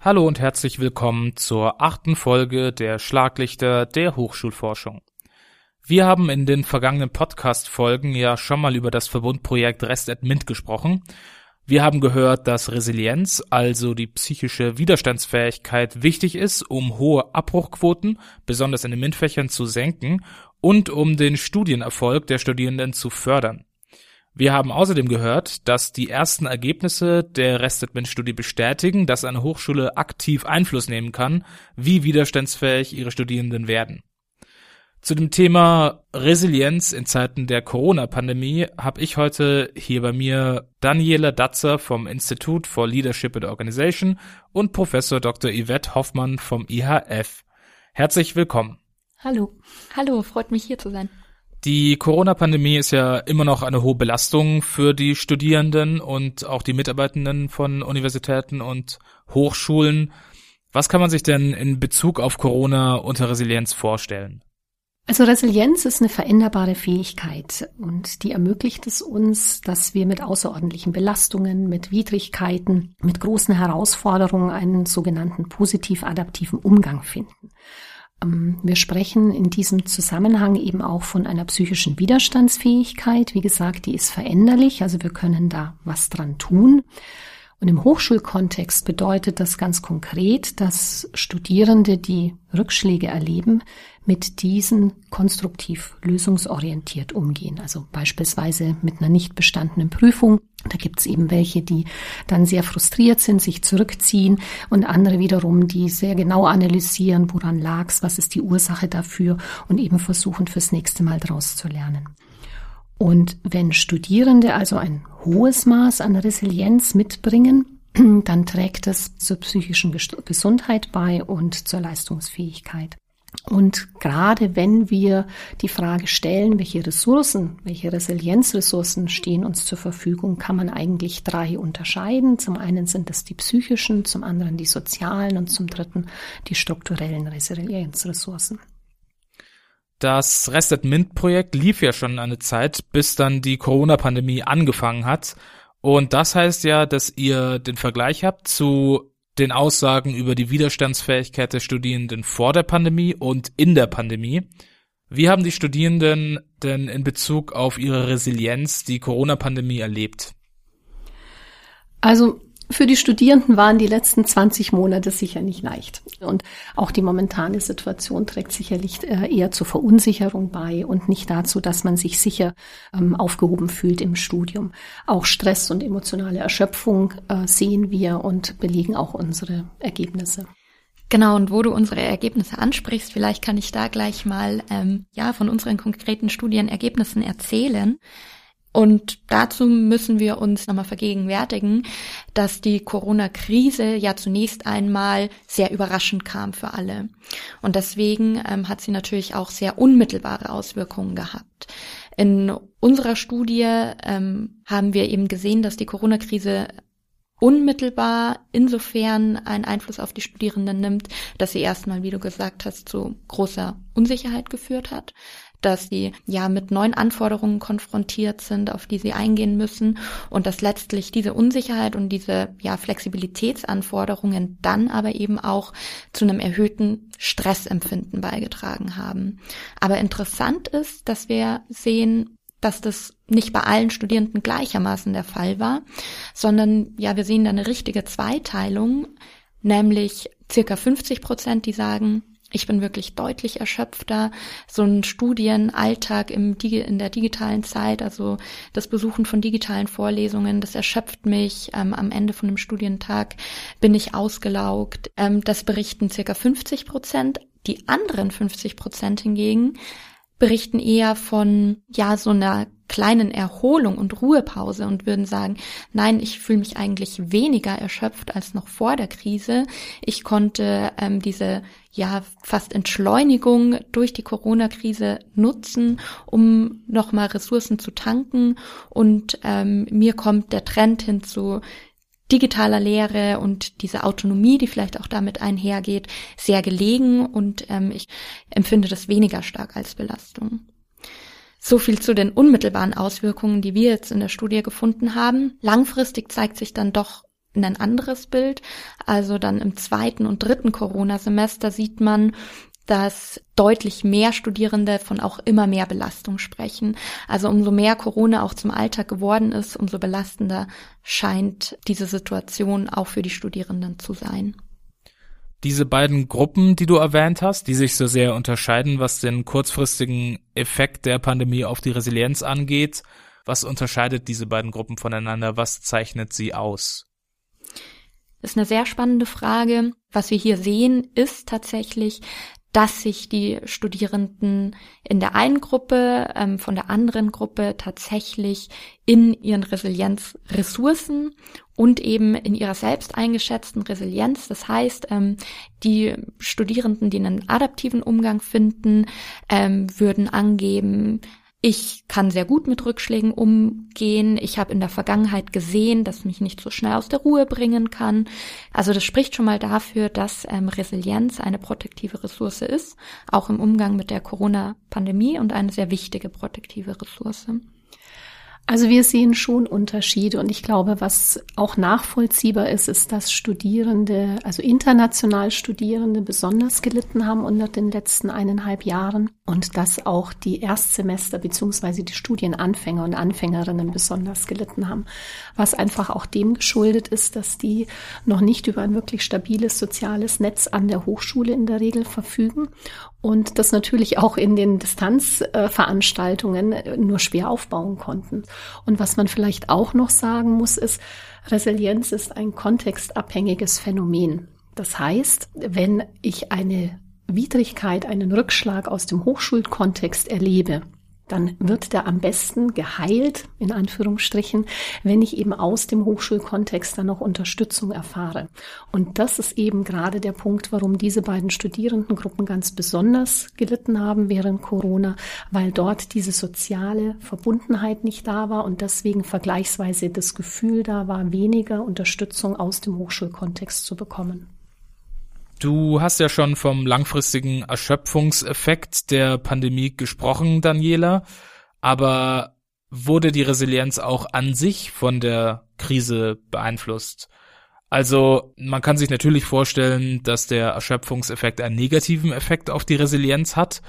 Hallo und herzlich willkommen zur achten Folge der Schlaglichter der Hochschulforschung. Wir haben in den vergangenen Podcast-Folgen ja schon mal über das Verbundprojekt RestAdMint gesprochen. Wir haben gehört, dass Resilienz, also die psychische Widerstandsfähigkeit, wichtig ist, um hohe Abbruchquoten, besonders in den MINT-Fächern, zu senken und um den Studienerfolg der Studierenden zu fördern. Wir haben außerdem gehört, dass die ersten Ergebnisse der Restadmin-Studie bestätigen, dass eine Hochschule aktiv Einfluss nehmen kann, wie widerstandsfähig ihre Studierenden werden. Zu dem Thema Resilienz in Zeiten der Corona-Pandemie habe ich heute hier bei mir Daniela Datzer vom Institute for Leadership and Organization und Professor Dr. Yvette Hoffmann vom IHF. Herzlich willkommen. Hallo. Hallo, freut mich hier zu sein. Die Corona-Pandemie ist ja immer noch eine hohe Belastung für die Studierenden und auch die Mitarbeitenden von Universitäten und Hochschulen. Was kann man sich denn in Bezug auf Corona unter Resilienz vorstellen? Also Resilienz ist eine veränderbare Fähigkeit und die ermöglicht es uns, dass wir mit außerordentlichen Belastungen, mit Widrigkeiten, mit großen Herausforderungen einen sogenannten positiv adaptiven Umgang finden. Ähm, wir sprechen in diesem Zusammenhang eben auch von einer psychischen Widerstandsfähigkeit. Wie gesagt, die ist veränderlich, also wir können da was dran tun. Und im Hochschulkontext bedeutet das ganz konkret, dass Studierende, die Rückschläge erleben, mit diesen konstruktiv lösungsorientiert umgehen. Also beispielsweise mit einer nicht bestandenen Prüfung. Da gibt es eben welche, die dann sehr frustriert sind, sich zurückziehen und andere wiederum, die sehr genau analysieren, woran lag's, was ist die Ursache dafür und eben versuchen fürs nächste Mal daraus zu lernen. Und wenn Studierende also ein hohes Maß an Resilienz mitbringen, dann trägt es zur psychischen Gesundheit bei und zur Leistungsfähigkeit. Und gerade wenn wir die Frage stellen, welche Ressourcen, welche Resilienzressourcen stehen uns zur Verfügung, kann man eigentlich drei unterscheiden. Zum einen sind es die psychischen, zum anderen die sozialen und zum dritten die strukturellen Resilienzressourcen. Das Rested Mint Projekt lief ja schon eine Zeit, bis dann die Corona-Pandemie angefangen hat. Und das heißt ja, dass ihr den Vergleich habt zu den Aussagen über die Widerstandsfähigkeit der Studierenden vor der Pandemie und in der Pandemie. Wie haben die Studierenden denn in Bezug auf ihre Resilienz die Corona-Pandemie erlebt? Also für die Studierenden waren die letzten 20 Monate sicher nicht leicht. Und auch die momentane Situation trägt sicherlich äh, eher zur Verunsicherung bei und nicht dazu, dass man sich sicher ähm, aufgehoben fühlt im Studium. Auch Stress und emotionale Erschöpfung äh, sehen wir und belegen auch unsere Ergebnisse. Genau, und wo du unsere Ergebnisse ansprichst, vielleicht kann ich da gleich mal ähm, ja von unseren konkreten Studienergebnissen erzählen. Und dazu müssen wir uns nochmal vergegenwärtigen, dass die Corona-Krise ja zunächst einmal sehr überraschend kam für alle. Und deswegen ähm, hat sie natürlich auch sehr unmittelbare Auswirkungen gehabt. In unserer Studie ähm, haben wir eben gesehen, dass die Corona-Krise unmittelbar insofern einen Einfluss auf die Studierenden nimmt, dass sie erstmal, wie du gesagt hast, zu großer Unsicherheit geführt hat dass sie ja mit neuen Anforderungen konfrontiert sind, auf die sie eingehen müssen und dass letztlich diese Unsicherheit und diese ja Flexibilitätsanforderungen dann aber eben auch zu einem erhöhten Stressempfinden beigetragen haben. Aber interessant ist, dass wir sehen, dass das nicht bei allen Studierenden gleichermaßen der Fall war, sondern ja, wir sehen da eine richtige Zweiteilung, nämlich circa 50 Prozent, die sagen, ich bin wirklich deutlich erschöpfter. So ein Studienalltag im, in der digitalen Zeit, also das Besuchen von digitalen Vorlesungen, das erschöpft mich. Ähm, am Ende von einem Studientag bin ich ausgelaugt. Ähm, das berichten circa 50 Prozent. Die anderen 50 Prozent hingegen berichten eher von, ja, so einer kleinen Erholung und Ruhepause und würden sagen, nein, ich fühle mich eigentlich weniger erschöpft als noch vor der Krise. Ich konnte ähm, diese ja fast Entschleunigung durch die Corona-Krise nutzen, um nochmal Ressourcen zu tanken. Und ähm, mir kommt der Trend hin zu digitaler Lehre und diese Autonomie, die vielleicht auch damit einhergeht, sehr gelegen und ähm, ich empfinde das weniger stark als Belastung. So viel zu den unmittelbaren Auswirkungen, die wir jetzt in der Studie gefunden haben. Langfristig zeigt sich dann doch ein anderes Bild. Also dann im zweiten und dritten Corona-Semester sieht man, dass deutlich mehr Studierende von auch immer mehr Belastung sprechen. Also umso mehr Corona auch zum Alltag geworden ist, umso belastender scheint diese Situation auch für die Studierenden zu sein. Diese beiden Gruppen, die du erwähnt hast, die sich so sehr unterscheiden, was den kurzfristigen Effekt der Pandemie auf die Resilienz angeht, was unterscheidet diese beiden Gruppen voneinander? Was zeichnet sie aus? Das ist eine sehr spannende Frage. Was wir hier sehen, ist tatsächlich, dass sich die Studierenden in der einen Gruppe ähm, von der anderen Gruppe tatsächlich in ihren Resilienzressourcen und eben in ihrer selbst eingeschätzten Resilienz. Das heißt, ähm, die Studierenden, die einen adaptiven Umgang finden, ähm, würden angeben, ich kann sehr gut mit Rückschlägen umgehen. Ich habe in der Vergangenheit gesehen, dass mich nicht so schnell aus der Ruhe bringen kann. Also das spricht schon mal dafür, dass ähm, Resilienz eine protektive Ressource ist, auch im Umgang mit der Corona-Pandemie und eine sehr wichtige protektive Ressource. Also wir sehen schon Unterschiede und ich glaube, was auch nachvollziehbar ist, ist, dass Studierende, also international Studierende besonders gelitten haben unter den letzten eineinhalb Jahren und dass auch die Erstsemester beziehungsweise die Studienanfänger und Anfängerinnen besonders gelitten haben, was einfach auch dem geschuldet ist, dass die noch nicht über ein wirklich stabiles soziales Netz an der Hochschule in der Regel verfügen und das natürlich auch in den Distanzveranstaltungen nur schwer aufbauen konnten. Und was man vielleicht auch noch sagen muss, ist, Resilienz ist ein kontextabhängiges Phänomen. Das heißt, wenn ich eine Widrigkeit, einen Rückschlag aus dem Hochschulkontext erlebe, dann wird der am besten geheilt, in Anführungsstrichen, wenn ich eben aus dem Hochschulkontext dann noch Unterstützung erfahre. Und das ist eben gerade der Punkt, warum diese beiden Studierendengruppen ganz besonders gelitten haben während Corona, weil dort diese soziale Verbundenheit nicht da war und deswegen vergleichsweise das Gefühl da war, weniger Unterstützung aus dem Hochschulkontext zu bekommen. Du hast ja schon vom langfristigen Erschöpfungseffekt der Pandemie gesprochen, Daniela. Aber wurde die Resilienz auch an sich von der Krise beeinflusst? Also man kann sich natürlich vorstellen, dass der Erschöpfungseffekt einen negativen Effekt auf die Resilienz hat.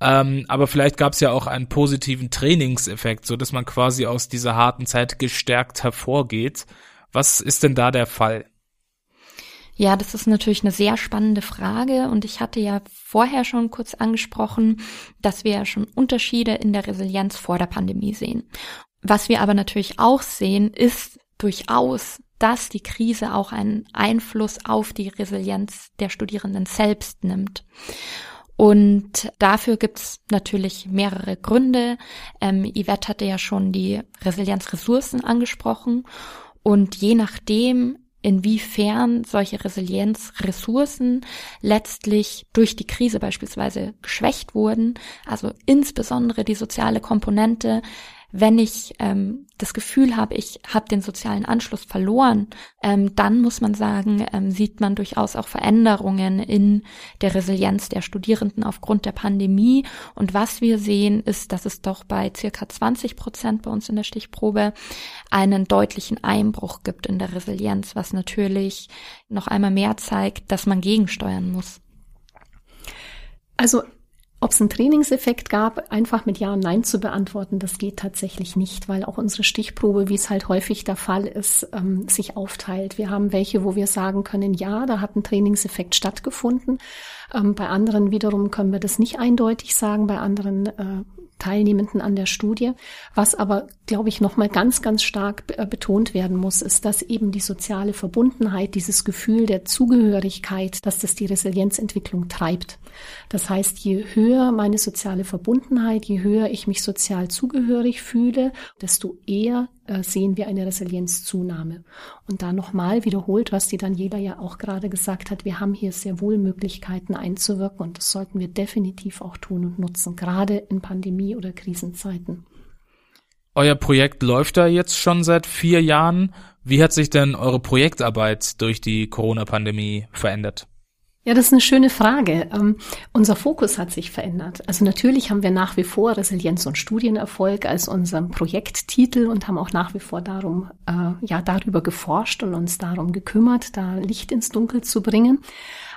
Ähm, aber vielleicht gab es ja auch einen positiven Trainingseffekt, so dass man quasi aus dieser harten Zeit gestärkt hervorgeht. Was ist denn da der Fall? Ja, das ist natürlich eine sehr spannende Frage und ich hatte ja vorher schon kurz angesprochen, dass wir ja schon Unterschiede in der Resilienz vor der Pandemie sehen. Was wir aber natürlich auch sehen, ist durchaus, dass die Krise auch einen Einfluss auf die Resilienz der Studierenden selbst nimmt. Und dafür gibt's natürlich mehrere Gründe. Ähm, Yvette hatte ja schon die Resilienzressourcen angesprochen. Und je nachdem, inwiefern solche Resilienzressourcen letztlich durch die Krise beispielsweise geschwächt wurden, also insbesondere die soziale Komponente wenn ich ähm, das Gefühl habe, ich habe den sozialen Anschluss verloren, ähm, dann muss man sagen, ähm, sieht man durchaus auch Veränderungen in der Resilienz der Studierenden aufgrund der Pandemie. Und was wir sehen, ist, dass es doch bei circa 20 Prozent bei uns in der Stichprobe einen deutlichen Einbruch gibt in der Resilienz, was natürlich noch einmal mehr zeigt, dass man gegensteuern muss. Also ob es einen Trainingseffekt gab, einfach mit Ja und Nein zu beantworten, das geht tatsächlich nicht, weil auch unsere Stichprobe, wie es halt häufig der Fall ist, ähm, sich aufteilt. Wir haben welche, wo wir sagen können, ja, da hat ein Trainingseffekt stattgefunden. Ähm, bei anderen wiederum können wir das nicht eindeutig sagen, bei anderen äh, Teilnehmenden an der Studie. Was aber, glaube ich, nochmal ganz, ganz stark äh, betont werden muss, ist, dass eben die soziale Verbundenheit, dieses Gefühl der Zugehörigkeit, dass das die Resilienzentwicklung treibt. Das heißt, je höher meine soziale Verbundenheit, je höher ich mich sozial zugehörig fühle, desto eher sehen wir eine Resilienzzunahme. Und da nochmal wiederholt, was die Daniela ja auch gerade gesagt hat, wir haben hier sehr wohl Möglichkeiten einzuwirken und das sollten wir definitiv auch tun und nutzen, gerade in Pandemie- oder Krisenzeiten. Euer Projekt läuft da jetzt schon seit vier Jahren. Wie hat sich denn eure Projektarbeit durch die Corona-Pandemie verändert? Ja, das ist eine schöne Frage. Ähm, unser Fokus hat sich verändert. Also natürlich haben wir nach wie vor Resilienz und Studienerfolg als unseren Projekttitel und haben auch nach wie vor darum, äh, ja, darüber geforscht und uns darum gekümmert, da Licht ins Dunkel zu bringen.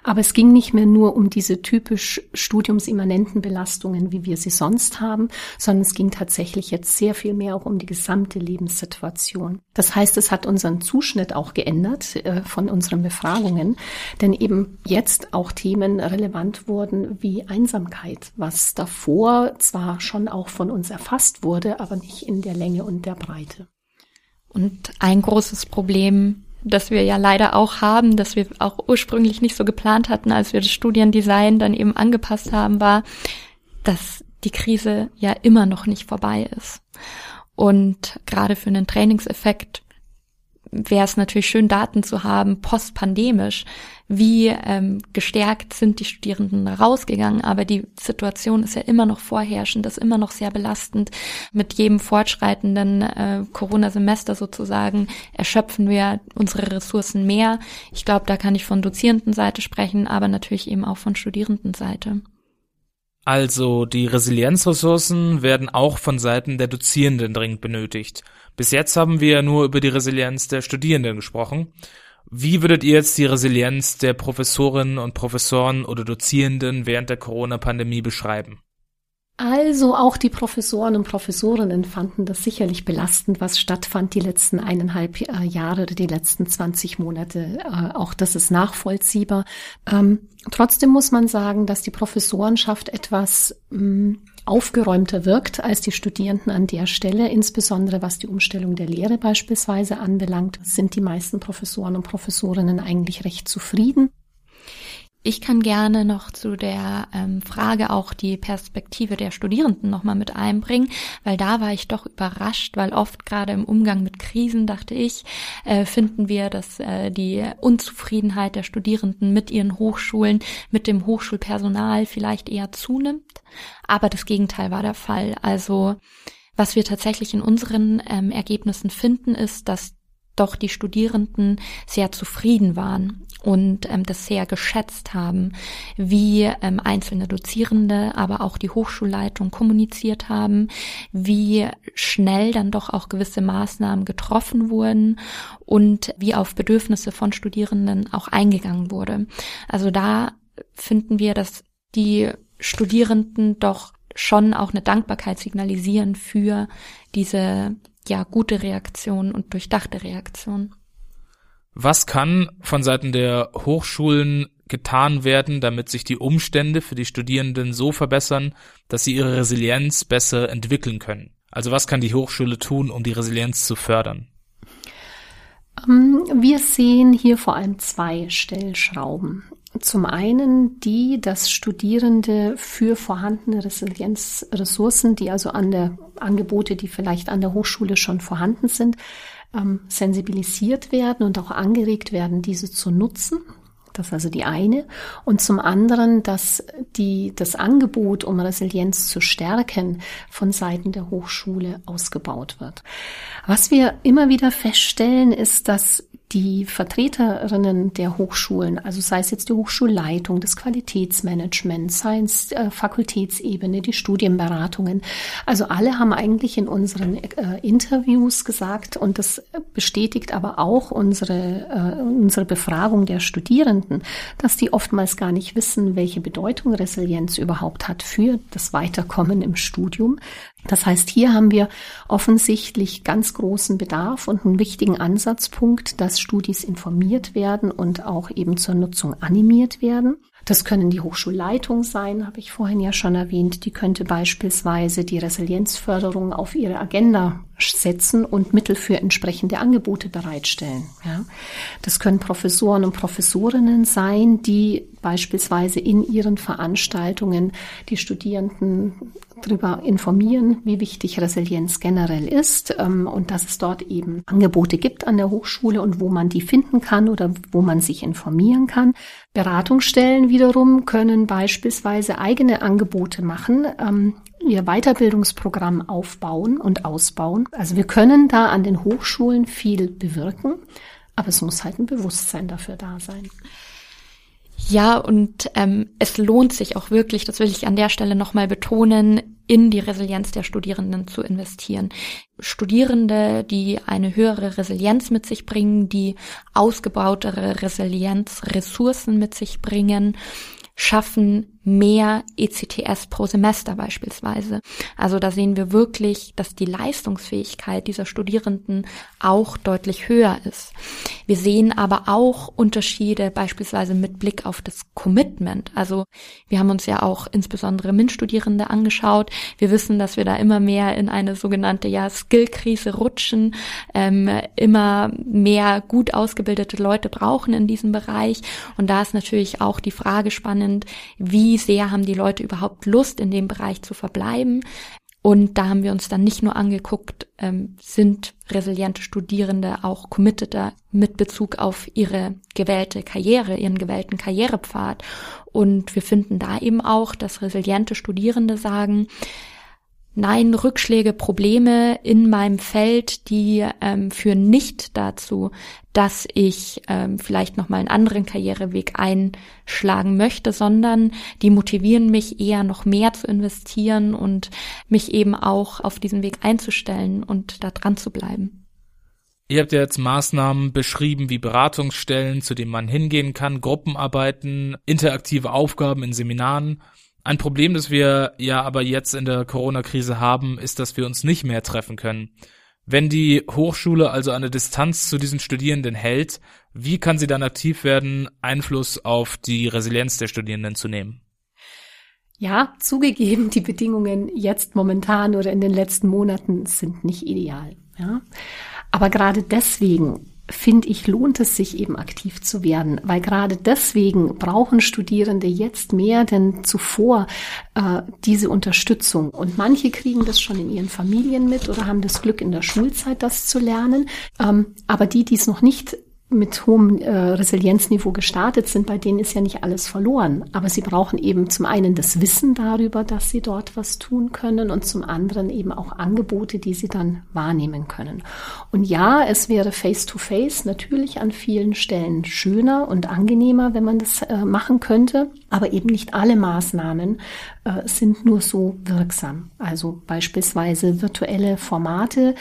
Aber es ging nicht mehr nur um diese typisch studiumsimmanenten Belastungen, wie wir sie sonst haben, sondern es ging tatsächlich jetzt sehr viel mehr auch um die gesamte Lebenssituation. Das heißt, es hat unseren Zuschnitt auch geändert äh, von unseren Befragungen, denn eben jetzt auch Themen relevant wurden wie Einsamkeit, was davor zwar schon auch von uns erfasst wurde, aber nicht in der Länge und der Breite. Und ein großes Problem das wir ja leider auch haben, das wir auch ursprünglich nicht so geplant hatten, als wir das Studiendesign dann eben angepasst haben, war, dass die Krise ja immer noch nicht vorbei ist. Und gerade für einen Trainingseffekt wäre es natürlich schön, Daten zu haben, postpandemisch. Wie ähm, gestärkt sind die Studierenden rausgegangen? Aber die Situation ist ja immer noch vorherrschend, ist immer noch sehr belastend. Mit jedem fortschreitenden äh, Corona-Semester sozusagen erschöpfen wir unsere Ressourcen mehr. Ich glaube, da kann ich von Dozierendenseite sprechen, aber natürlich eben auch von Studierendenseite. Also die Resilienzressourcen werden auch von Seiten der Dozierenden dringend benötigt. Bis jetzt haben wir nur über die Resilienz der Studierenden gesprochen. Wie würdet ihr jetzt die Resilienz der Professorinnen und Professoren oder Dozierenden während der Corona-Pandemie beschreiben? Also auch die Professoren und Professorinnen fanden das sicherlich belastend, was stattfand die letzten eineinhalb äh, Jahre oder die letzten 20 Monate. Äh, auch das ist nachvollziehbar. Ähm, trotzdem muss man sagen, dass die Professorenschaft etwas mh, mm, aufgeräumter wirkt als die Studierenden an der Stelle. Insbesondere was die Umstellung der Lehre beispielsweise anbelangt, sind die meisten Professoren und Professorinnen eigentlich recht zufrieden. Ich kann gerne noch zu der ähm, Frage auch die Perspektive der Studierenden nochmal mit einbringen, weil da war ich doch überrascht, weil oft gerade im Umgang mit Krisen, dachte ich, äh, finden wir, dass äh, die Unzufriedenheit der Studierenden mit ihren Hochschulen, mit dem Hochschulpersonal vielleicht eher zunimmt. Aber das Gegenteil war der Fall. Also was wir tatsächlich in unseren ähm, Ergebnissen finden, ist, dass doch die Studierenden sehr zufrieden waren und ähm, das sehr geschätzt haben, wie ähm, einzelne Dozierende, aber auch die Hochschulleitung kommuniziert haben, wie schnell dann doch auch gewisse Maßnahmen getroffen wurden und wie auf Bedürfnisse von Studierenden auch eingegangen wurde. Also da finden wir, dass die Studierenden doch schon auch eine Dankbarkeit signalisieren für diese ja gute Reaktion und durchdachte Reaktion. Was kann von Seiten der Hochschulen getan werden, damit sich die Umstände für die Studierenden so verbessern, dass sie ihre Resilienz besser entwickeln können? Also was kann die Hochschule tun, um die Resilienz zu fördern? Ähm, wir sehen hier vor allem zwei Stellschrauben. Zum einen die, dass Studierende für vorhandene Resilienzressourcen, die also an der Angebote, die vielleicht an der Hochschule schon vorhanden sind, ähm, sensibilisiert werden und auch angeregt werden, diese zu nutzen. Das ist also die eine. Und zum anderen, dass die, das Angebot, um Resilienz zu stärken, von Seiten der Hochschule ausgebaut wird. Was wir immer wieder feststellen, ist, dass die Vertreterinnen der Hochschulen, also sei es jetzt die Hochschulleitung, das Qualitätsmanagement, sei es äh, Fakultätsebene, die Studienberatungen, also alle haben eigentlich in unseren äh, Interviews gesagt, und das bestätigt aber auch unsere, äh, unsere Befragung der Studierenden, dass die oftmals gar nicht wissen, welche Bedeutung Resilienz überhaupt hat für das Weiterkommen im Studium. Das heißt, hier haben wir offensichtlich ganz großen Bedarf und einen wichtigen Ansatzpunkt, dass Studis informiert werden und auch eben zur Nutzung animiert werden. Das können die Hochschulleitung sein, habe ich vorhin ja schon erwähnt. Die könnte beispielsweise die Resilienzförderung auf ihre Agenda setzen und Mittel für entsprechende Angebote bereitstellen. Ja. Das können Professoren und Professorinnen sein, die beispielsweise in ihren Veranstaltungen die Studierenden darüber informieren, wie wichtig Resilienz generell ist ähm, und dass es dort eben Angebote gibt an der Hochschule und wo man die finden kann oder wo man sich informieren kann. Beratungsstellen wiederum können beispielsweise eigene Angebote machen, ähm, ihr Weiterbildungsprogramm aufbauen und ausbauen. Also wir können da an den Hochschulen viel bewirken, aber es muss halt ein Bewusstsein dafür da sein. Ja, und ähm, es lohnt sich auch wirklich, das will ich an der Stelle nochmal betonen, in die Resilienz der Studierenden zu investieren. Studierende, die eine höhere Resilienz mit sich bringen, die ausgebautere Resilienzressourcen mit sich bringen, schaffen mehr ECTS pro Semester beispielsweise. Also da sehen wir wirklich, dass die Leistungsfähigkeit dieser Studierenden auch deutlich höher ist. Wir sehen aber auch Unterschiede beispielsweise mit Blick auf das Commitment. Also wir haben uns ja auch insbesondere MINT-Studierende angeschaut. Wir wissen, dass wir da immer mehr in eine sogenannte ja Skill-Krise rutschen, ähm, immer mehr gut ausgebildete Leute brauchen in diesem Bereich. Und da ist natürlich auch die Frage spannend, wie sehr haben die Leute überhaupt Lust, in dem Bereich zu verbleiben. Und da haben wir uns dann nicht nur angeguckt, ähm, sind resiliente Studierende auch committeter mit Bezug auf ihre gewählte Karriere, ihren gewählten Karrierepfad. Und wir finden da eben auch, dass resiliente Studierende sagen, Nein, Rückschläge, Probleme in meinem Feld, die ähm, führen nicht dazu, dass ich ähm, vielleicht nochmal einen anderen Karriereweg einschlagen möchte, sondern die motivieren mich eher noch mehr zu investieren und mich eben auch auf diesen Weg einzustellen und da dran zu bleiben. Ihr habt ja jetzt Maßnahmen beschrieben wie Beratungsstellen, zu denen man hingehen kann, Gruppenarbeiten, interaktive Aufgaben in Seminaren. Ein Problem, das wir ja aber jetzt in der Corona-Krise haben, ist, dass wir uns nicht mehr treffen können. Wenn die Hochschule also eine Distanz zu diesen Studierenden hält, wie kann sie dann aktiv werden, Einfluss auf die Resilienz der Studierenden zu nehmen? Ja, zugegeben, die Bedingungen jetzt momentan oder in den letzten Monaten sind nicht ideal. Ja. Aber gerade deswegen finde ich, lohnt es sich eben aktiv zu werden, weil gerade deswegen brauchen Studierende jetzt mehr denn zuvor äh, diese Unterstützung. Und manche kriegen das schon in ihren Familien mit oder haben das Glück in der Schulzeit, das zu lernen. Ähm, aber die, die es noch nicht mit hohem äh, Resilienzniveau gestartet sind, bei denen ist ja nicht alles verloren. Aber sie brauchen eben zum einen das Wissen darüber, dass sie dort was tun können und zum anderen eben auch Angebote, die sie dann wahrnehmen können. Und ja, es wäre face-to-face -face natürlich an vielen Stellen schöner und angenehmer, wenn man das äh, machen könnte. Aber eben nicht alle Maßnahmen äh, sind nur so wirksam. Also beispielsweise virtuelle Formate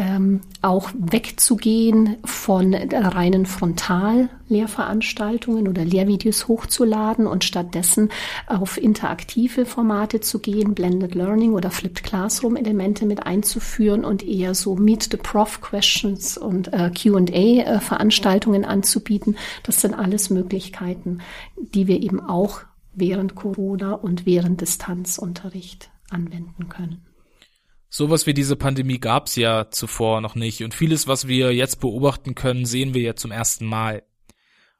ähm, auch wegzugehen von reinen Frontal-Lehrveranstaltungen oder Lehrvideos hochzuladen und stattdessen auf interaktive Formate zu gehen, Blended Learning oder Flipped Classroom Elemente mit einzuführen und eher so Meet the Prof Questions und äh, Q&A äh, Veranstaltungen anzubieten. Das sind alles Möglichkeiten, die wir eben auch während Corona und während Distanzunterricht anwenden können. Sowas wie diese Pandemie gab's ja zuvor noch nicht und vieles, was wir jetzt beobachten können, sehen wir ja zum ersten Mal.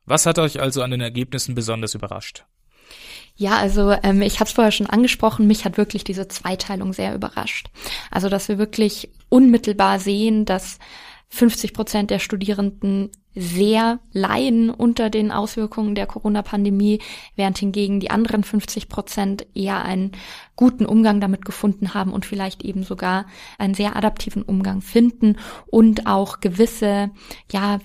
Was hat euch also an den Ergebnissen besonders überrascht? Ja, also ähm, ich habe es vorher schon angesprochen, mich hat wirklich diese Zweiteilung sehr überrascht. Also dass wir wirklich unmittelbar sehen, dass 50 Prozent der Studierenden sehr leiden unter den Auswirkungen der Corona-Pandemie, während hingegen die anderen 50 Prozent eher einen guten Umgang damit gefunden haben und vielleicht eben sogar einen sehr adaptiven Umgang finden und auch gewisse, ja,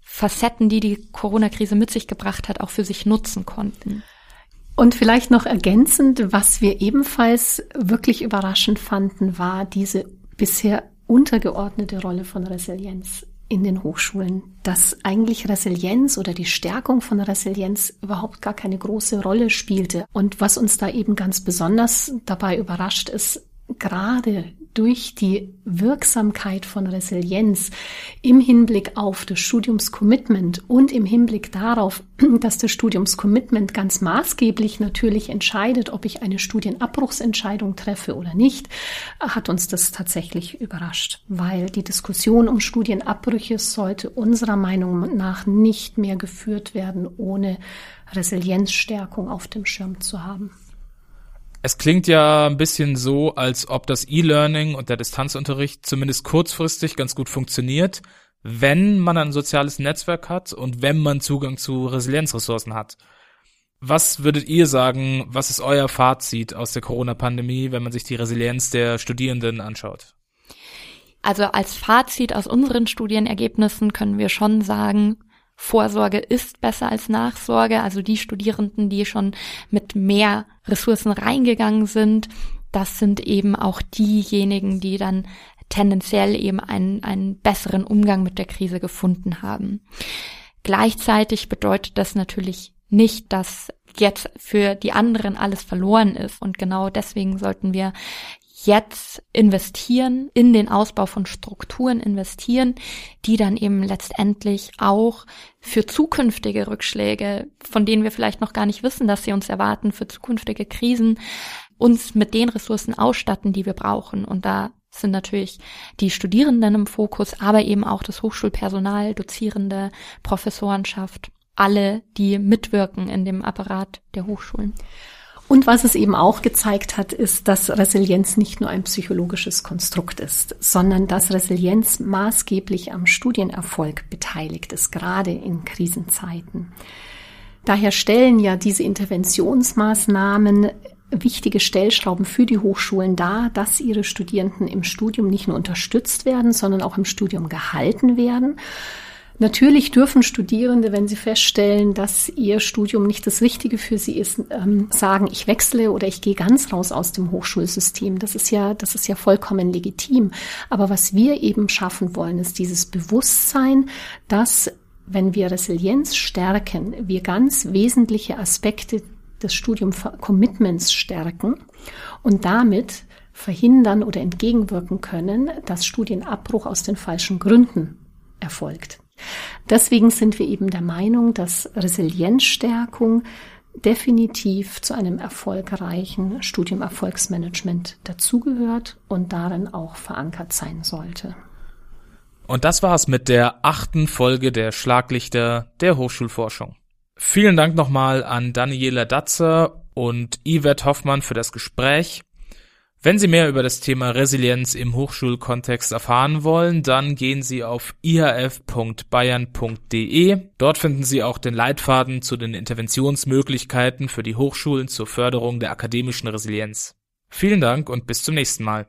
Facetten, die die Corona-Krise mit sich gebracht hat, auch für sich nutzen konnten. Und vielleicht noch ergänzend, was wir ebenfalls wirklich überraschend fanden, war diese bisher untergeordnete Rolle von Resilienz in den Hochschulen, dass eigentlich Resilienz oder die Stärkung von Resilienz überhaupt gar keine große Rolle spielte. Und was uns da eben ganz besonders dabei überrascht ist, gerade durch die Wirksamkeit von Resilienz im Hinblick auf das Studiumscommitment und im Hinblick darauf, dass das Studiumscommitment ganz maßgeblich natürlich entscheidet, ob ich eine Studienabbruchsentscheidung treffe oder nicht, hat uns das tatsächlich überrascht, weil die Diskussion um Studienabbrüche sollte unserer Meinung nach nicht mehr geführt werden, ohne Resilienzstärkung auf dem Schirm zu haben. Es klingt ja ein bisschen so, als ob das E-Learning und der Distanzunterricht zumindest kurzfristig ganz gut funktioniert, wenn man ein soziales Netzwerk hat und wenn man Zugang zu Resilienzressourcen hat. Was würdet ihr sagen, was ist euer Fazit aus der Corona-Pandemie, wenn man sich die Resilienz der Studierenden anschaut? Also als Fazit aus unseren Studienergebnissen können wir schon sagen, Vorsorge ist besser als Nachsorge. Also die Studierenden, die schon mit mehr Ressourcen reingegangen sind, das sind eben auch diejenigen, die dann tendenziell eben einen, einen besseren Umgang mit der Krise gefunden haben. Gleichzeitig bedeutet das natürlich nicht, dass jetzt für die anderen alles verloren ist. Und genau deswegen sollten wir jetzt investieren, in den Ausbau von Strukturen investieren, die dann eben letztendlich auch für zukünftige Rückschläge, von denen wir vielleicht noch gar nicht wissen, dass sie uns erwarten, für zukünftige Krisen, uns mit den Ressourcen ausstatten, die wir brauchen. Und da sind natürlich die Studierenden im Fokus, aber eben auch das Hochschulpersonal, Dozierende, Professorenschaft, alle, die mitwirken in dem Apparat der Hochschulen. Und was es eben auch gezeigt hat, ist, dass Resilienz nicht nur ein psychologisches Konstrukt ist, sondern dass Resilienz maßgeblich am Studienerfolg beteiligt ist, gerade in Krisenzeiten. Daher stellen ja diese Interventionsmaßnahmen wichtige Stellschrauben für die Hochschulen dar, dass ihre Studierenden im Studium nicht nur unterstützt werden, sondern auch im Studium gehalten werden. Natürlich dürfen Studierende, wenn sie feststellen, dass ihr Studium nicht das Richtige für sie ist, ähm, sagen, ich wechsle oder ich gehe ganz raus aus dem Hochschulsystem. Das ist ja, das ist ja vollkommen legitim. Aber was wir eben schaffen wollen, ist dieses Bewusstsein, dass wenn wir Resilienz stärken, wir ganz wesentliche Aspekte des Studium-Commitments stärken und damit verhindern oder entgegenwirken können, dass Studienabbruch aus den falschen Gründen erfolgt. Deswegen sind wir eben der Meinung, dass Resilienzstärkung definitiv zu einem erfolgreichen Studiemerfolgsmanagement dazugehört und darin auch verankert sein sollte. Und das war's mit der achten Folge der Schlaglichter der Hochschulforschung. Vielen Dank nochmal an Daniela Datzer und Yvette Hoffmann für das Gespräch. Wenn Sie mehr über das Thema Resilienz im Hochschulkontext erfahren wollen, dann gehen Sie auf ihf.bayern.de. Dort finden Sie auch den Leitfaden zu den Interventionsmöglichkeiten für die Hochschulen zur Förderung der akademischen Resilienz. Vielen Dank und bis zum nächsten Mal.